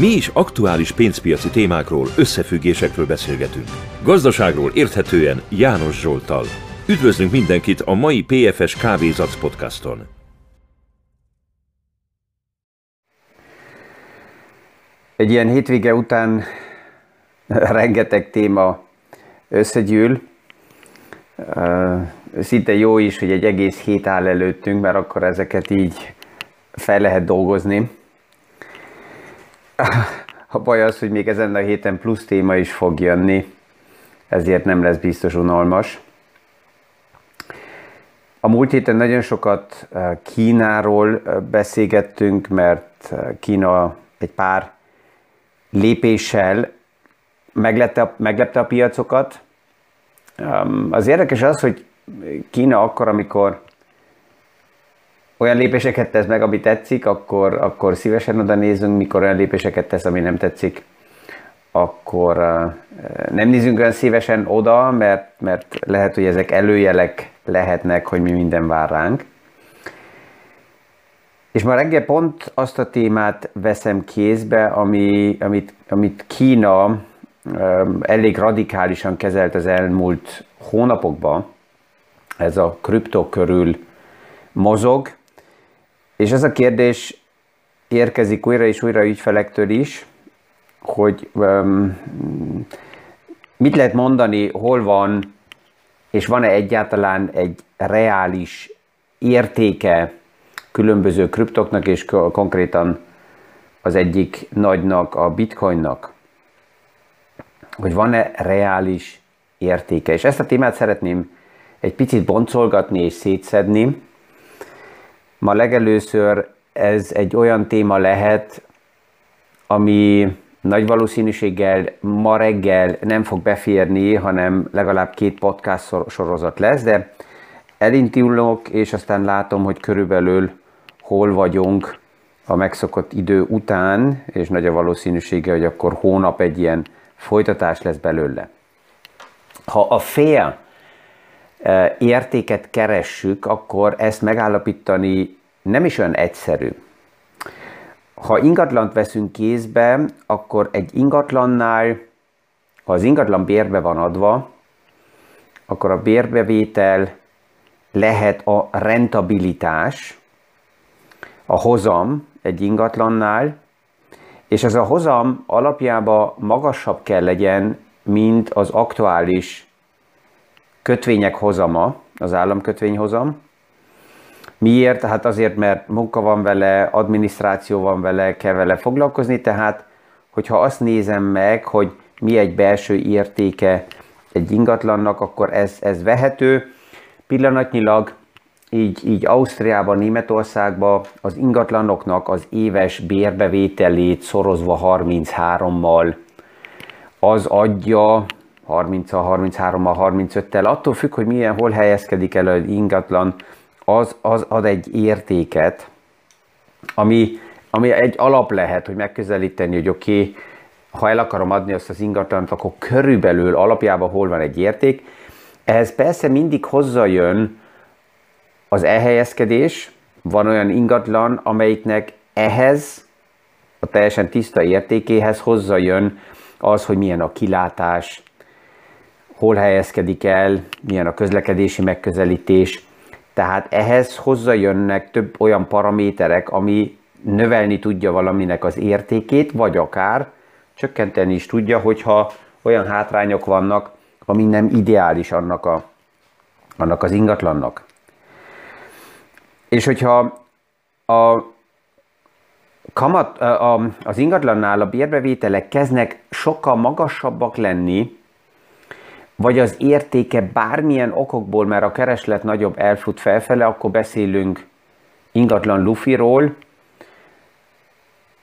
Mi is aktuális pénzpiaci témákról, összefüggésekről beszélgetünk. Gazdaságról érthetően János Zsoltal. Üdvözlünk mindenkit a mai PFS Kávézac podcaston. Egy ilyen hétvége után rengeteg téma összegyűl. Szinte jó is, hogy egy egész hét áll előttünk, mert akkor ezeket így fel lehet dolgozni. A baj az, hogy még ezen a héten plusz téma is fog jönni, ezért nem lesz biztos unalmas. A múlt héten nagyon sokat Kínáról beszélgettünk, mert Kína egy pár lépéssel meglepte meglepte a piacokat. Az érdekes az, hogy Kína akkor, amikor olyan lépéseket tesz meg, ami tetszik, akkor, akkor szívesen oda nézünk, mikor olyan lépéseket tesz, ami nem tetszik, akkor nem nézünk olyan szívesen oda, mert, mert lehet, hogy ezek előjelek lehetnek, hogy mi minden vár ránk. És ma reggel pont azt a témát veszem kézbe, ami, amit, amit Kína elég radikálisan kezelt az elmúlt hónapokban. Ez a kripto körül mozog, és ez a kérdés érkezik újra és újra ügyfelektől is, hogy um, mit lehet mondani, hol van, és van-e egyáltalán egy reális értéke különböző kriptoknak, és konkrétan az egyik nagynak, a bitcoinnak, hogy van-e reális értéke. És ezt a témát szeretném egy picit boncolgatni és szétszedni, Ma legelőször ez egy olyan téma lehet, ami nagy valószínűséggel ma reggel nem fog beférni, hanem legalább két podcast sorozat lesz, de elindulok, és aztán látom, hogy körülbelül hol vagyunk a megszokott idő után, és nagy a valószínűsége, hogy akkor hónap egy ilyen folytatás lesz belőle. Ha a fél értéket keressük, akkor ezt megállapítani nem is olyan egyszerű. Ha ingatlant veszünk kézbe, akkor egy ingatlannál, ha az ingatlan bérbe van adva, akkor a bérbevétel lehet a rentabilitás, a hozam egy ingatlannál, és ez a hozam alapjában magasabb kell legyen, mint az aktuális kötvények hozama, az államkötvényhozam. Miért? Hát azért, mert munka van vele, adminisztráció van vele, kell vele foglalkozni, tehát hogyha azt nézem meg, hogy mi egy belső értéke egy ingatlannak, akkor ez, ez vehető. Pillanatnyilag így, így Ausztriában, Németországban az ingatlanoknak az éves bérbevételét szorozva 33-mal az adja 30 33-mal, 35-tel, attól függ, hogy milyen, hol helyezkedik el az ingatlan, az, az ad egy értéket, ami, ami egy alap lehet, hogy megközelíteni, hogy oké, okay, ha el akarom adni azt az ingatlant, akkor körülbelül alapjában hol van egy érték. Ehhez persze mindig hozzájön az elhelyezkedés, van olyan ingatlan, amelyiknek ehhez, a teljesen tiszta értékéhez hozzájön az, hogy milyen a kilátás, hol helyezkedik el, milyen a közlekedési megközelítés. Tehát ehhez hozzájönnek több olyan paraméterek, ami növelni tudja valaminek az értékét, vagy akár csökkenteni is tudja, hogyha olyan hátrányok vannak, ami nem ideális annak, a, annak az ingatlannak. És hogyha a kamat, a, az ingatlannál a bérbevételek kezdnek sokkal magasabbak lenni, vagy az értéke bármilyen okokból, mert a kereslet nagyobb elfut felfele, akkor beszélünk ingatlan lufiról,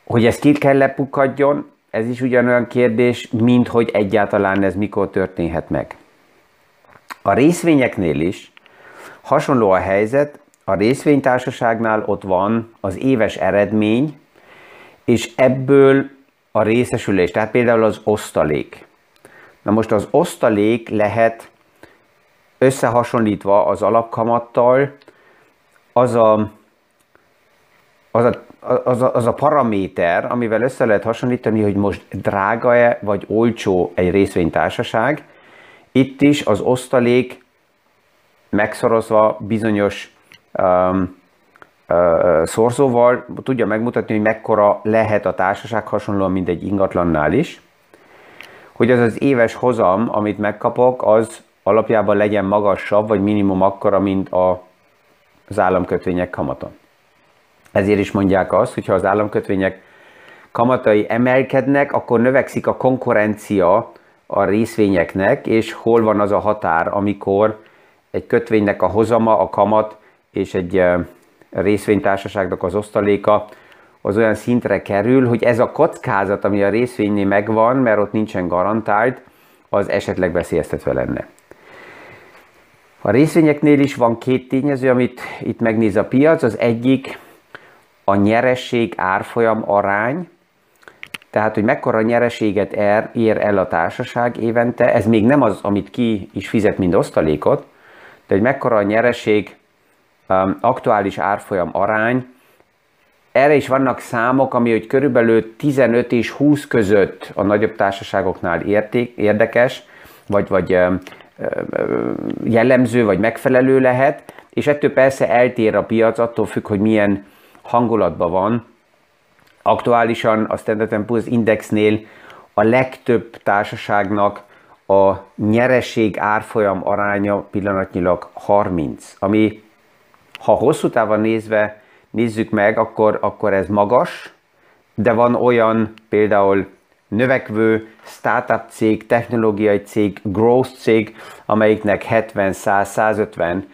hogy ez ki kell lepukadjon, ez is ugyanolyan kérdés, mint hogy egyáltalán ez mikor történhet meg. A részvényeknél is hasonló a helyzet, a részvénytársaságnál ott van az éves eredmény, és ebből a részesülés, tehát például az osztalék. Na most az osztalék lehet összehasonlítva az alapkamattal az a, az a az, a, az a paraméter, amivel össze lehet hasonlítani, hogy most drága-e vagy olcsó egy részvénytársaság. Itt is az osztalék megszorozva bizonyos um, uh, szorzóval tudja megmutatni, hogy mekkora lehet a társaság hasonlóan, mint egy ingatlannál is. Hogy az az éves hozam, amit megkapok, az alapjában legyen magasabb, vagy minimum akkora, mint a, az államkötvények kamata. Ezért is mondják azt, hogyha az államkötvények kamatai emelkednek, akkor növekszik a konkurencia a részvényeknek, és hol van az a határ, amikor egy kötvénynek a hozama, a kamat és egy részvénytársaságnak az osztaléka az olyan szintre kerül, hogy ez a kockázat, ami a részvénynél megvan, mert ott nincsen garantált, az esetleg veszélyeztetve lenne. A részvényeknél is van két tényező, amit itt megnéz a piac. Az egyik a nyeresség árfolyam arány, tehát, hogy mekkora nyereséget er, ér el a társaság évente, ez még nem az, amit ki is fizet, mint osztalékot, de hogy mekkora a nyereség um, aktuális árfolyam arány, erre is vannak számok, ami hogy körülbelül 15 és 20 között a nagyobb társaságoknál érték, érdekes, vagy, vagy jellemző, vagy megfelelő lehet, és ettől persze eltér a piac, attól függ, hogy milyen hangulatban van. Aktuálisan a Standard Poor's Indexnél a legtöbb társaságnak a nyereség árfolyam aránya pillanatnyilag 30, ami ha hosszú távon nézve nézzük meg, akkor, akkor ez magas, de van olyan például növekvő startup cég, technológiai cég, growth cég, amelyiknek 70, 100, 150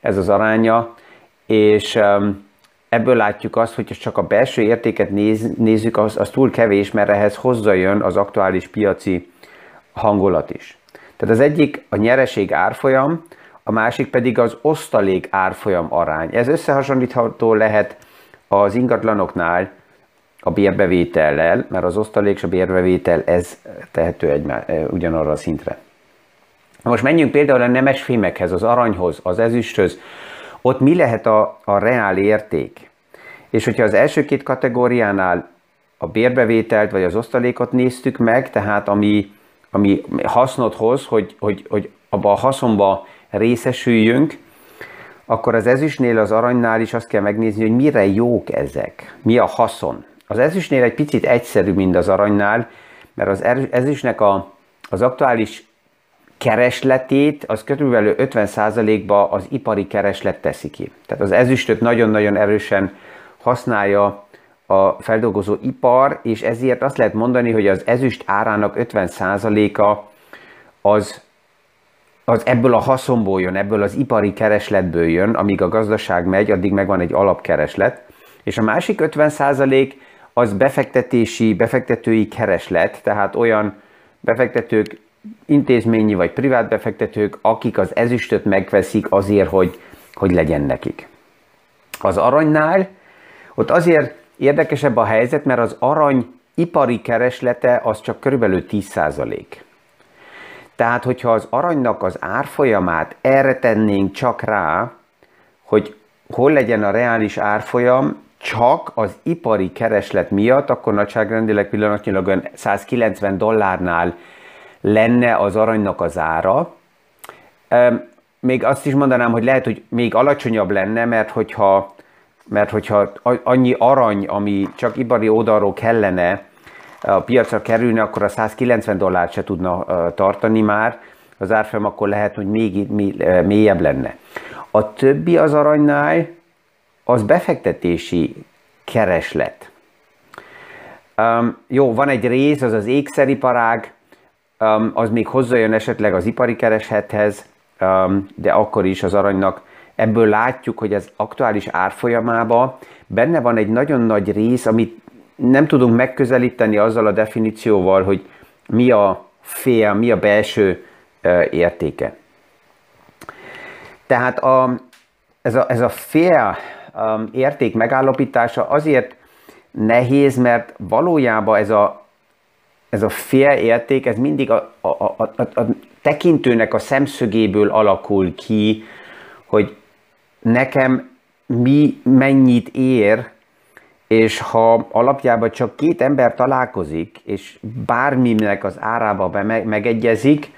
ez az aránya, és um, ebből látjuk azt, hogy csak a belső értéket néz, nézzük, az, az túl kevés, mert ehhez hozzájön az aktuális piaci hangulat is. Tehát az egyik a nyereség árfolyam, a másik pedig az osztalék árfolyam arány. Ez összehasonlítható lehet az ingatlanoknál a bérbevétellel, mert az osztalék és a bérbevétel ez tehető egymá, ugyanarra a szintre. Most menjünk például a nemes fémekhez, az aranyhoz, az ezüsthöz, ott mi lehet a, a reál érték? És hogyha az első két kategóriánál a bérbevételt vagy az osztalékot néztük meg, tehát ami, ami hasznot hoz, hogy, hogy, hogy abba a haszonba részesüljünk, akkor az ezüstnél, az aranynál is azt kell megnézni, hogy mire jók ezek, mi a haszon. Az ezüstnél egy picit egyszerűbb, mint az aranynál, mert az ezüstnek a, az aktuális keresletét az körülbelül 50%-ba az ipari kereslet teszi ki. Tehát az ezüstöt nagyon-nagyon erősen használja a feldolgozó ipar, és ezért azt lehet mondani, hogy az ezüst árának 50%-a az, az ebből a haszonból jön, ebből az ipari keresletből jön, amíg a gazdaság megy, addig megvan egy alapkereslet, és a másik 50% az befektetési, befektetői kereslet, tehát olyan befektetők intézményi vagy privát befektetők, akik az ezüstöt megveszik azért, hogy, hogy legyen nekik. Az aranynál ott azért érdekesebb a helyzet, mert az arany ipari kereslete az csak körülbelül 10%. Tehát, hogyha az aranynak az árfolyamát erre tennénk csak rá, hogy hol legyen a reális árfolyam, csak az ipari kereslet miatt, akkor nagyságrendileg pillanatnyilag 190 dollárnál lenne az aranynak az ára. Még azt is mondanám, hogy lehet, hogy még alacsonyabb lenne, mert hogyha, mert hogyha annyi arany, ami csak ipari oldalról kellene a piacra kerülni, akkor a 190 dollárt se tudna tartani már, az árfolyam akkor lehet, hogy még mélyebb lenne. A többi az aranynál az befektetési kereslet. Um, jó, van egy rész, az az ékszeriparág, um, az még hozzájön esetleg az ipari kereshethez, um, de akkor is az aranynak ebből látjuk, hogy az aktuális árfolyamában benne van egy nagyon nagy rész, amit nem tudunk megközelíteni azzal a definícióval, hogy mi a fél, mi a belső értéke. Tehát a, ez, a, ez a fél um, érték megállapítása azért nehéz, mert valójában ez a, ez a félérték, ez mindig a, a, a, a, a tekintőnek a szemszögéből alakul ki, hogy nekem mi mennyit ér és ha alapjában csak két ember találkozik, és bárminek az árába megegyezik,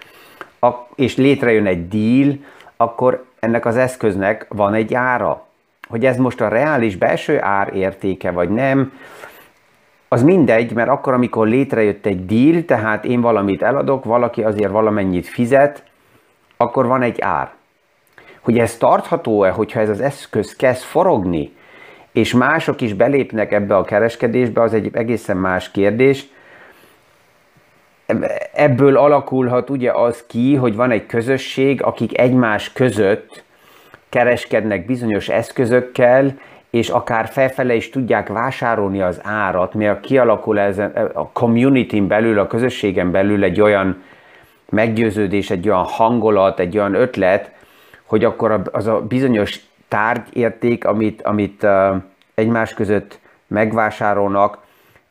és létrejön egy deal, akkor ennek az eszköznek van egy ára. Hogy ez most a reális belső ár értéke, vagy nem, az mindegy, mert akkor, amikor létrejött egy deal, tehát én valamit eladok, valaki azért valamennyit fizet, akkor van egy ár. Hogy ez tartható-e, hogyha ez az eszköz kezd forogni, és mások is belépnek ebbe a kereskedésbe, az egy egészen más kérdés. Ebből alakulhat ugye az ki, hogy van egy közösség, akik egymás között kereskednek bizonyos eszközökkel, és akár felfele is tudják vásárolni az árat, mert kialakul ez a community belül, a közösségen belül egy olyan meggyőződés, egy olyan hangolat, egy olyan ötlet, hogy akkor az a bizonyos tárgyérték, amit, amit egymás között megvásárolnak,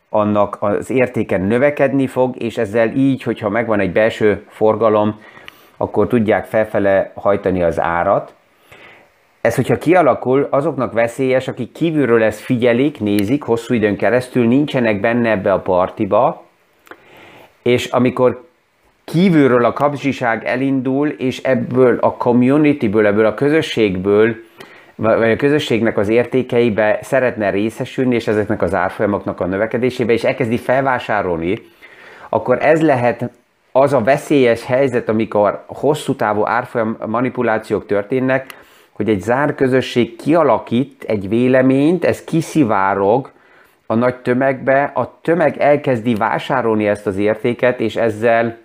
annak az értéken növekedni fog, és ezzel így, hogyha megvan egy belső forgalom, akkor tudják felfele hajtani az árat. Ez, hogyha kialakul, azoknak veszélyes, akik kívülről ezt figyelik, nézik, hosszú időn keresztül nincsenek benne ebbe a partiba, és amikor kívülről a kapzsiság elindul, és ebből a communityből, ebből a közösségből, vagy a közösségnek az értékeibe szeretne részesülni, és ezeknek az árfolyamoknak a növekedésébe, és elkezdi felvásárolni, akkor ez lehet az a veszélyes helyzet, amikor hosszú távú árfolyam manipulációk történnek, hogy egy zár közösség kialakít egy véleményt, ez kiszivárog a nagy tömegbe, a tömeg elkezdi vásárolni ezt az értéket, és ezzel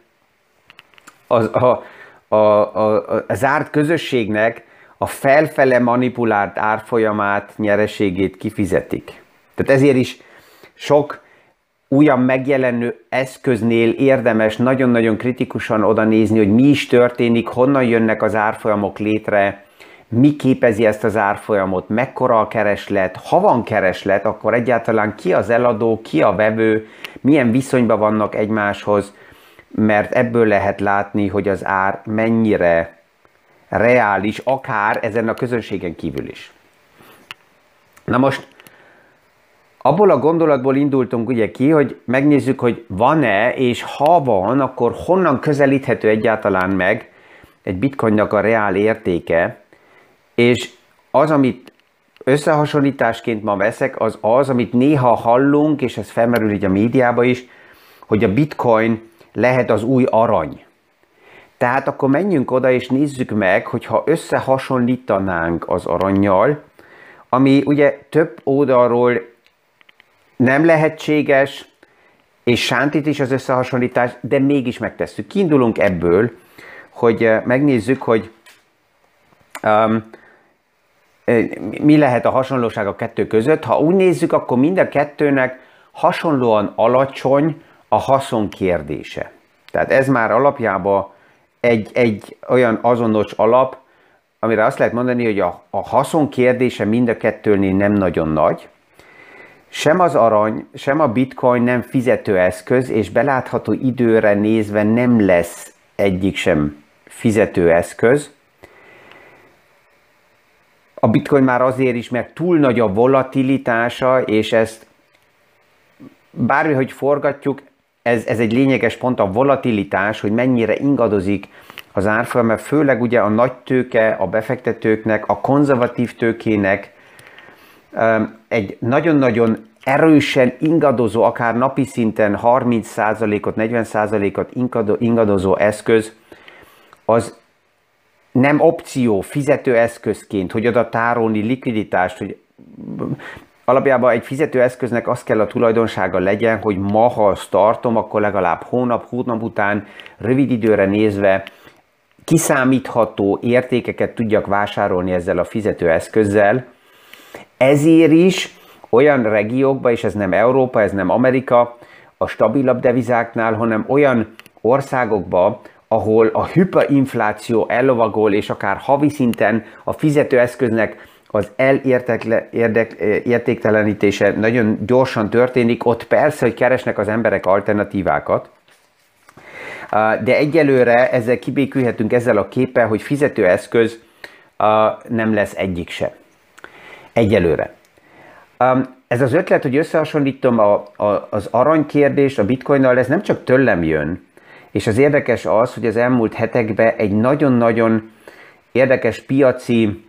az, a, a, a, a zárt közösségnek a felfele manipulált árfolyamát, nyereségét kifizetik. Tehát ezért is sok újan megjelenő eszköznél érdemes nagyon-nagyon kritikusan oda nézni, hogy mi is történik, honnan jönnek az árfolyamok létre, mi képezi ezt az árfolyamot, mekkora a kereslet, ha van kereslet, akkor egyáltalán ki az eladó, ki a vevő, milyen viszonyban vannak egymáshoz, mert ebből lehet látni, hogy az ár mennyire reális, akár ezen a közönségen kívül is. Na most, abból a gondolatból indultunk ugye ki, hogy megnézzük, hogy van-e, és ha van, akkor honnan közelíthető egyáltalán meg egy bitcoinnak a reál értéke, és az, amit összehasonlításként ma veszek, az az, amit néha hallunk, és ez felmerül így a médiában is, hogy a bitcoin lehet az új arany. Tehát akkor menjünk oda és nézzük meg, hogyha összehasonlítanánk az aranyjal, ami ugye több oldalról nem lehetséges, és sántít is az összehasonlítás, de mégis megtesszük. Kiindulunk ebből, hogy eh, megnézzük, hogy um, mi lehet a hasonlóság a kettő között. Ha úgy nézzük, akkor mind a kettőnek hasonlóan alacsony a haszon kérdése. Tehát ez már alapjában egy, egy olyan azonos alap, amire azt lehet mondani, hogy a, a haszon kérdése mind a kettőnél nem nagyon nagy. Sem az arany, sem a bitcoin nem fizetőeszköz, és belátható időre nézve nem lesz egyik sem fizetőeszköz. A bitcoin már azért is, mert túl nagy a volatilitása, és ezt bármihogy forgatjuk, ez, ez egy lényeges pont, a volatilitás, hogy mennyire ingadozik az árfolyam, mert főleg ugye a nagy tőke, a befektetőknek, a konzervatív tőkének egy nagyon-nagyon erősen ingadozó, akár napi szinten 30%-ot, 40%-ot ingadozó eszköz, az nem opció, fizetőeszközként, hogy oda tárolni likviditást, hogy alapjában egy fizetőeszköznek az kell a tulajdonsága legyen, hogy ma, ha azt tartom, akkor legalább hónap, hónap után, rövid időre nézve kiszámítható értékeket tudjak vásárolni ezzel a fizetőeszközzel. Ezért is olyan regiókban, és ez nem Európa, ez nem Amerika, a stabilabb devizáknál, hanem olyan országokba, ahol a hyperinfláció ellovagol, és akár havi szinten a fizetőeszköznek az elértéktelenítése nagyon gyorsan történik, ott persze, hogy keresnek az emberek alternatívákat, de egyelőre ezzel kibékülhetünk ezzel a képpel, hogy fizetőeszköz nem lesz egyik se. Egyelőre. Ez az ötlet, hogy összehasonlítom a, a, az aranykérdést a bitcoinnal, ez nem csak tőlem jön. És az érdekes az, hogy az elmúlt hetekben egy nagyon-nagyon érdekes piaci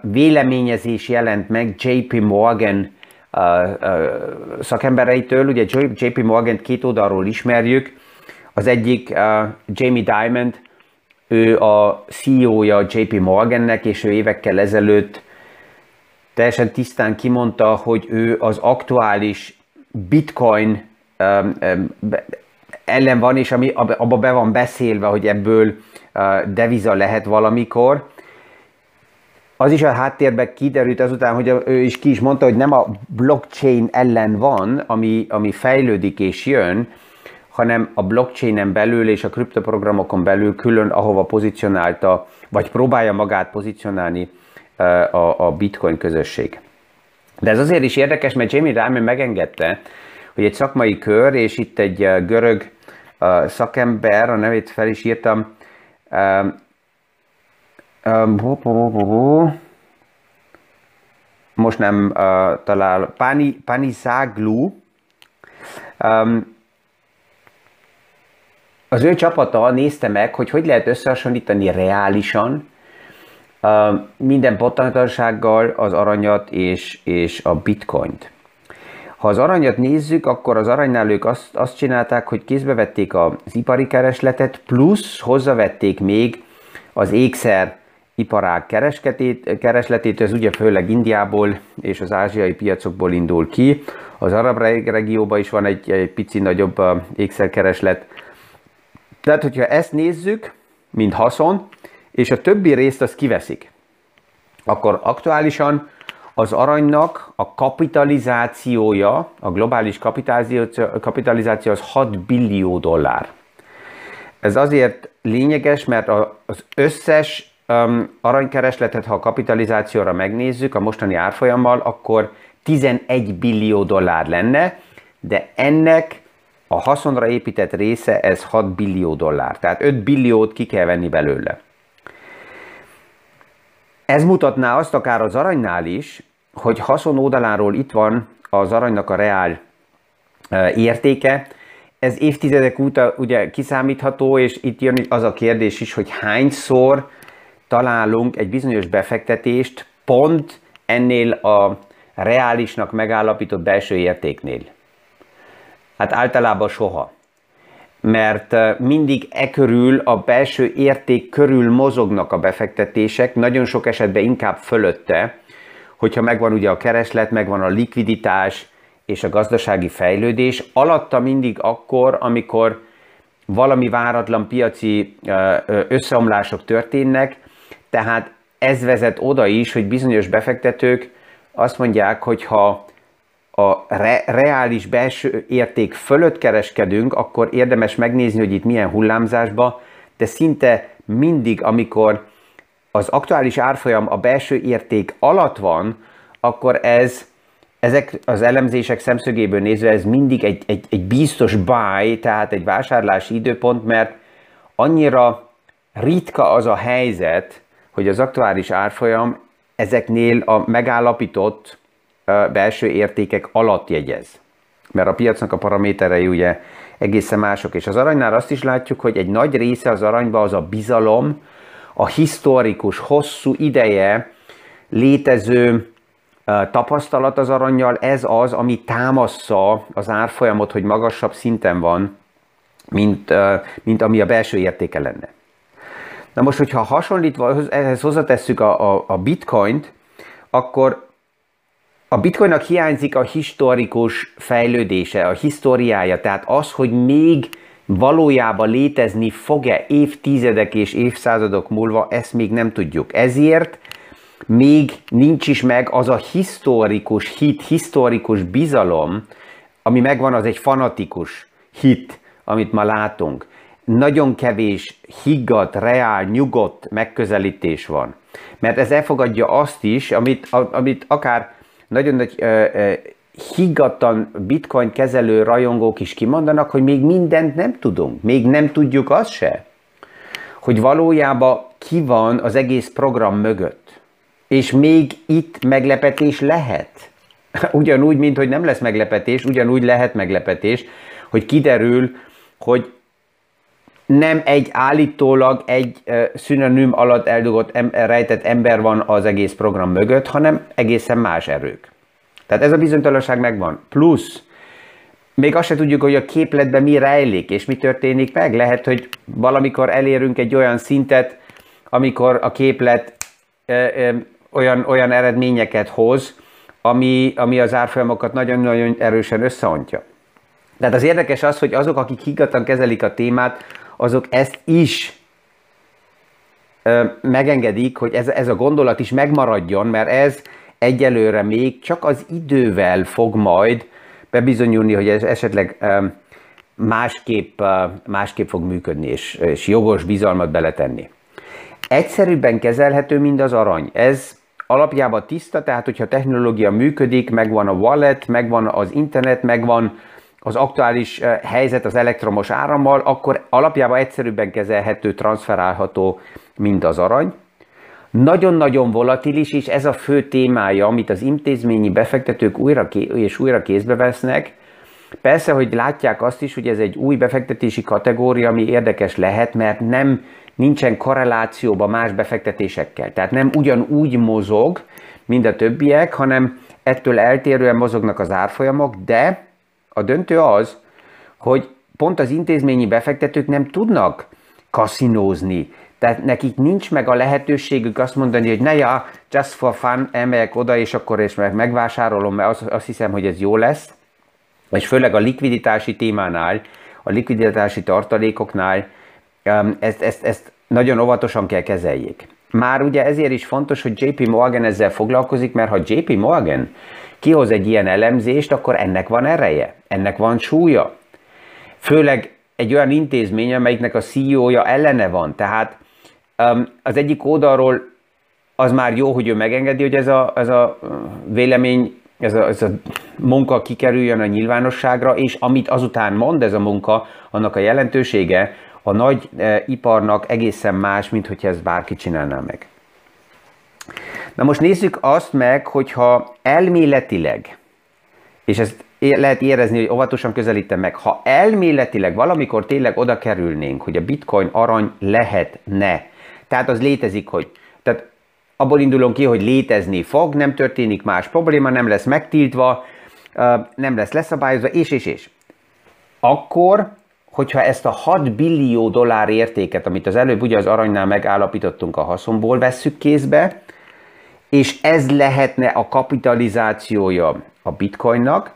véleményezés jelent meg JP Morgan szakembereitől. Ugye JP Morgan két oldalról ismerjük. Az egyik Jamie Dimond, ő a CEO-ja JP Morgannek, és ő évekkel ezelőtt teljesen tisztán kimondta, hogy ő az aktuális bitcoin ellen van, és ami abba be van beszélve, hogy ebből deviza lehet valamikor. Az is a háttérben kiderült azután, hogy ő is ki is mondta, hogy nem a blockchain ellen van, ami, ami fejlődik és jön, hanem a blockchainen belül és a kriptoprogramokon belül külön, ahova pozícionálta, vagy próbálja magát pozícionálni a, a bitcoin közösség. De ez azért is érdekes, mert Jamie Dimon megengedte, hogy egy szakmai kör, és itt egy görög szakember, a nevét fel is írtam, most nem uh, talál, Pani, Pani Zaglu, um, az ő csapata nézte meg, hogy hogy lehet összehasonlítani reálisan uh, minden pottanatossággal az aranyat és, és a bitcoint. Ha az aranyat nézzük, akkor az aranynál ők azt, azt csinálták, hogy kézbe vették az ipari keresletet, plusz hozzavették még az ékszer iparág keresletét, ez ugye főleg Indiából és az ázsiai piacokból indul ki. Az arab regióban is van egy, egy pici nagyobb ékszerkereslet. Tehát, hogyha ezt nézzük, mint haszon, és a többi részt azt kiveszik, akkor aktuálisan az aranynak a kapitalizációja, a globális kapitalizáció, kapitalizáció az 6 billió dollár. Ez azért lényeges, mert az összes um, aranykeresletet, ha a kapitalizációra megnézzük a mostani árfolyammal, akkor 11 billió dollár lenne, de ennek a haszonra épített része ez 6 billió dollár. Tehát 5 billiót ki kell venni belőle. Ez mutatná azt akár az aranynál is, hogy haszon oldaláról itt van az aranynak a reál értéke. Ez évtizedek óta ugye kiszámítható, és itt jön az a kérdés is, hogy hányszor találunk egy bizonyos befektetést pont ennél a reálisnak megállapított belső értéknél. Hát általában soha. Mert mindig e körül, a belső érték körül mozognak a befektetések, nagyon sok esetben inkább fölötte, hogyha megvan ugye a kereslet, megvan a likviditás és a gazdasági fejlődés, alatta mindig akkor, amikor valami váratlan piaci összeomlások történnek, tehát ez vezet oda is, hogy bizonyos befektetők azt mondják, hogy ha a re- reális belső érték fölött kereskedünk, akkor érdemes megnézni, hogy itt milyen hullámzásba, de szinte mindig, amikor az aktuális árfolyam a belső érték alatt van, akkor ez, ezek az elemzések szemszögéből nézve ez mindig egy, egy, egy biztos buy, tehát egy vásárlási időpont, mert annyira ritka az a helyzet, hogy az aktuális árfolyam ezeknél a megállapított belső értékek alatt jegyez. Mert a piacnak a paraméterei ugye egészen mások. És az aranynál azt is látjuk, hogy egy nagy része az aranyba az a bizalom, a historikus, hosszú ideje létező tapasztalat az aranyjal, ez az, ami támaszza az árfolyamot, hogy magasabb szinten van, mint, mint ami a belső értéke lenne. Na most, hogyha hasonlítva ehhez hozzatesszük a, a, a bitcoint, akkor a bitcoinnak hiányzik a historikus fejlődése, a históriája, tehát az, hogy még valójában létezni fog-e évtizedek és évszázadok múlva, ezt még nem tudjuk. Ezért még nincs is meg az a historikus hit, historikus bizalom, ami megvan, az egy fanatikus hit, amit ma látunk. Nagyon kevés higgadt, reál, nyugodt megközelítés van. Mert ez elfogadja azt is, amit, amit akár nagyon nagy uh, uh, higgadtan bitcoin kezelő rajongók is kimondanak, hogy még mindent nem tudunk. Még nem tudjuk azt se, hogy valójában ki van az egész program mögött. És még itt meglepetés lehet. Ugyanúgy, mint hogy nem lesz meglepetés, ugyanúgy lehet meglepetés, hogy kiderül, hogy nem egy állítólag egy szünonim alatt eldugott, rejtett ember van az egész program mögött, hanem egészen más erők. Tehát ez a bizonytalanság megvan. Plusz, még azt se tudjuk, hogy a képletben mi rejlik, és mi történik meg. Lehet, hogy valamikor elérünk egy olyan szintet, amikor a képlet ö, ö, olyan, olyan eredményeket hoz, ami, ami az árfolyamokat nagyon-nagyon erősen összeontja. Tehát az érdekes az, hogy azok, akik higgadtan kezelik a témát, azok ezt is megengedik, hogy ez, ez a gondolat is megmaradjon, mert ez egyelőre még csak az idővel fog majd bebizonyulni, hogy ez esetleg másképp, másképp fog működni, és, és jogos bizalmat beletenni. Egyszerűbben kezelhető, mint az arany. Ez alapjában tiszta, tehát hogyha technológia működik, megvan a wallet, megvan az internet, megvan az aktuális eh, helyzet az elektromos árammal, akkor alapjában egyszerűbben kezelhető, transferálható, mint az arany. Nagyon-nagyon volatilis, és ez a fő témája, amit az intézményi befektetők újra és újra kézbe vesznek. Persze, hogy látják azt is, hogy ez egy új befektetési kategória, ami érdekes lehet, mert nem nincsen korrelációban más befektetésekkel. Tehát nem ugyanúgy mozog, mint a többiek, hanem ettől eltérően mozognak az árfolyamok, de a döntő az, hogy pont az intézményi befektetők nem tudnak kaszinózni. Tehát nekik nincs meg a lehetőségük azt mondani, hogy ne ja, just for fun, emeljek oda, és akkor és meg megvásárolom, mert azt, azt hiszem, hogy ez jó lesz. És főleg a likviditási témánál, a likviditási tartalékoknál um, ezt, ezt, ezt nagyon óvatosan kell kezeljék. Már ugye ezért is fontos, hogy JP Morgan ezzel foglalkozik, mert ha JP Morgan kihoz egy ilyen elemzést, akkor ennek van ereje, ennek van súlya. Főleg egy olyan intézmény, amelyiknek a CEO-ja ellene van. Tehát um, az egyik oldalról az már jó, hogy ő megengedi, hogy ez a, ez a vélemény, ez a, ez a munka kikerüljön a nyilvánosságra, és amit azután mond ez a munka, annak a jelentősége a nagy e, iparnak egészen más, mint hogyha ezt bárki csinálná meg. Na most nézzük azt meg, hogyha elméletileg, és ezt lehet érezni, hogy óvatosan közelítem meg, ha elméletileg valamikor tényleg oda kerülnénk, hogy a bitcoin arany lehetne, tehát az létezik, hogy tehát abból indulunk ki, hogy létezni fog, nem történik más probléma, nem lesz megtiltva, nem lesz leszabályozva, és, és, és. Akkor, hogyha ezt a 6 billió dollár értéket, amit az előbb ugye az aranynál megállapítottunk a haszonból, vesszük kézbe, és ez lehetne a kapitalizációja a bitcoinnak.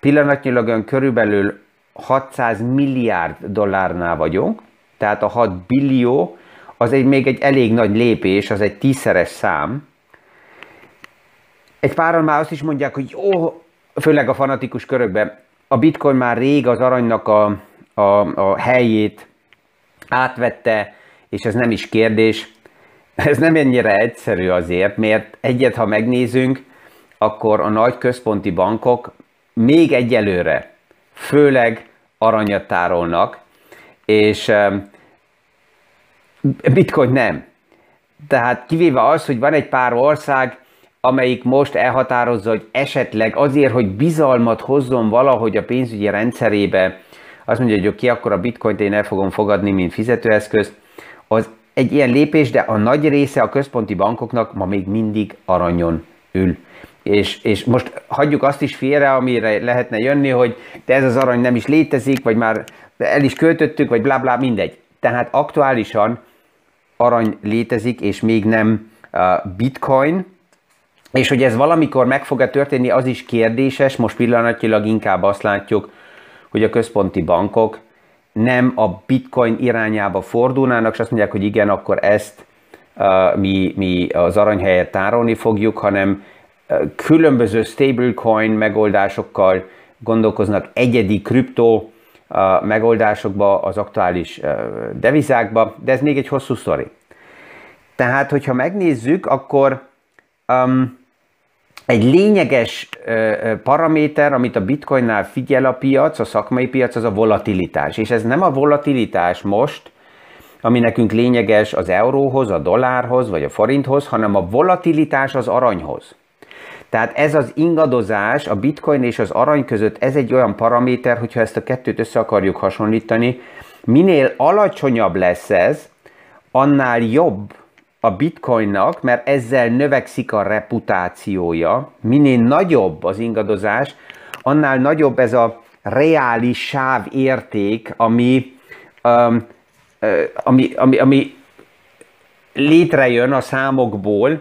Pillanatnyilag ön körülbelül 600 milliárd dollárnál vagyunk, tehát a 6 billió az egy még egy elég nagy lépés, az egy tízszeres szám. Egy páran már azt is mondják, hogy jó, főleg a fanatikus körökben, a bitcoin már rég az aranynak a, a, a helyét átvette, és ez nem is kérdés. Ez nem ennyire egyszerű azért, mert egyet, ha megnézünk, akkor a nagy központi bankok még egyelőre főleg aranyat tárolnak, és bitcoin nem. Tehát kivéve az, hogy van egy pár ország, amelyik most elhatározza, hogy esetleg azért, hogy bizalmat hozzon valahogy a pénzügyi rendszerébe, azt mondja, hogy oké, akkor a bitcoint én el fogom fogadni, mint fizetőeszközt, az egy ilyen lépés, de a nagy része a központi bankoknak ma még mindig aranyon ül. És, és most hagyjuk azt is félre, amire lehetne jönni, hogy de ez az arany nem is létezik, vagy már el is költöttük, vagy bla bla, mindegy. Tehát aktuálisan arany létezik, és még nem uh, bitcoin, és hogy ez valamikor meg fog-e történni, az is kérdéses, most pillanatilag inkább azt látjuk, hogy a központi bankok nem a bitcoin irányába fordulnának, és azt mondják, hogy igen, akkor ezt uh, mi, mi az arany helyett tárolni fogjuk, hanem különböző stablecoin megoldásokkal gondolkoznak egyedi kriptó megoldásokba, az aktuális devizákba, de ez még egy hosszú sztori. Tehát, hogyha megnézzük, akkor um, egy lényeges paraméter, amit a bitcoinnál figyel a piac, a szakmai piac, az a volatilitás. És ez nem a volatilitás most, ami nekünk lényeges az euróhoz, a dollárhoz vagy a forinthoz, hanem a volatilitás az aranyhoz. Tehát ez az ingadozás a bitcoin és az arany között, ez egy olyan paraméter, hogyha ezt a kettőt össze akarjuk hasonlítani, minél alacsonyabb lesz ez, annál jobb a bitcoinnak, mert ezzel növekszik a reputációja. Minél nagyobb az ingadozás, annál nagyobb ez a reális sáv érték, ami, um, ami, ami, ami létrejön a számokból,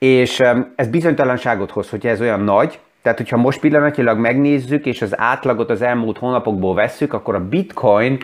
és ez bizonytalanságot hoz, hogyha ez olyan nagy, tehát, hogyha most pillanatilag megnézzük, és az átlagot az elmúlt hónapokból vesszük, akkor a bitcoin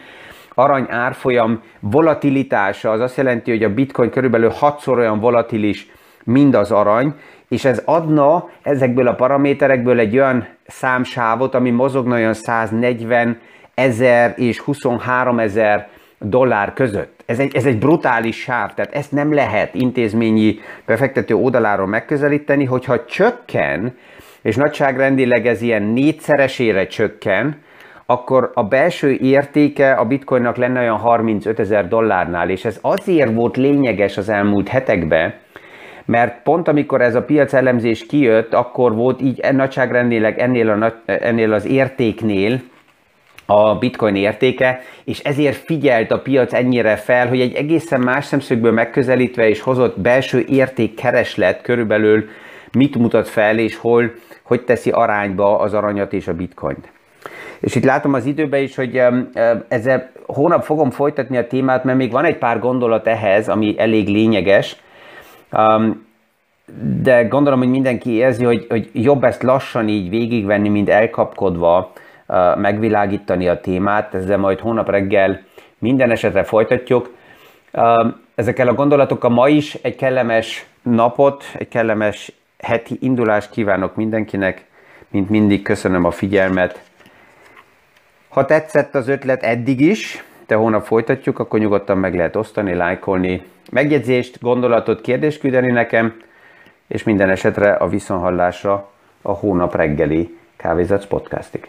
arany árfolyam volatilitása az azt jelenti, hogy a bitcoin körülbelül hatszor olyan volatilis, mint az arany, és ez adna ezekből a paraméterekből egy olyan számsávot, ami mozogna olyan 140 ezer és 23 ezer dollár között. Ez egy, ez egy brutális sáv, tehát ezt nem lehet intézményi befektető oldaláról megközelíteni, hogyha csökken, és nagyságrendileg ez ilyen négyszeresére csökken, akkor a belső értéke a bitcoinnak lenne olyan 35 ezer dollárnál, és ez azért volt lényeges az elmúlt hetekben, mert pont amikor ez a piac elemzés kijött, akkor volt így nagyságrendileg ennél, a, ennél az értéknél a bitcoin értéke, és ezért figyelt a piac ennyire fel, hogy egy egészen más szemszögből megközelítve és hozott belső értékkereslet körülbelül mit mutat fel, és hol, hogy teszi arányba az aranyat és a bitcoint. És itt látom az időben is, hogy ezzel hónap fogom folytatni a témát, mert még van egy pár gondolat ehhez, ami elég lényeges, de gondolom, hogy mindenki érzi, hogy, hogy jobb ezt lassan így végigvenni, mint elkapkodva megvilágítani a témát, ezzel majd hónap reggel minden esetre folytatjuk. Ezekkel a gondolatokkal ma is egy kellemes napot, egy kellemes heti indulást kívánok mindenkinek, mint mindig köszönöm a figyelmet, ha tetszett az ötlet eddig is, de hónap folytatjuk, akkor nyugodtan meg lehet osztani, lájkolni, megjegyzést, gondolatot, kérdést küldeni nekem, és minden esetre a viszonhallásra a hónap reggeli Kávézatsz podcastig.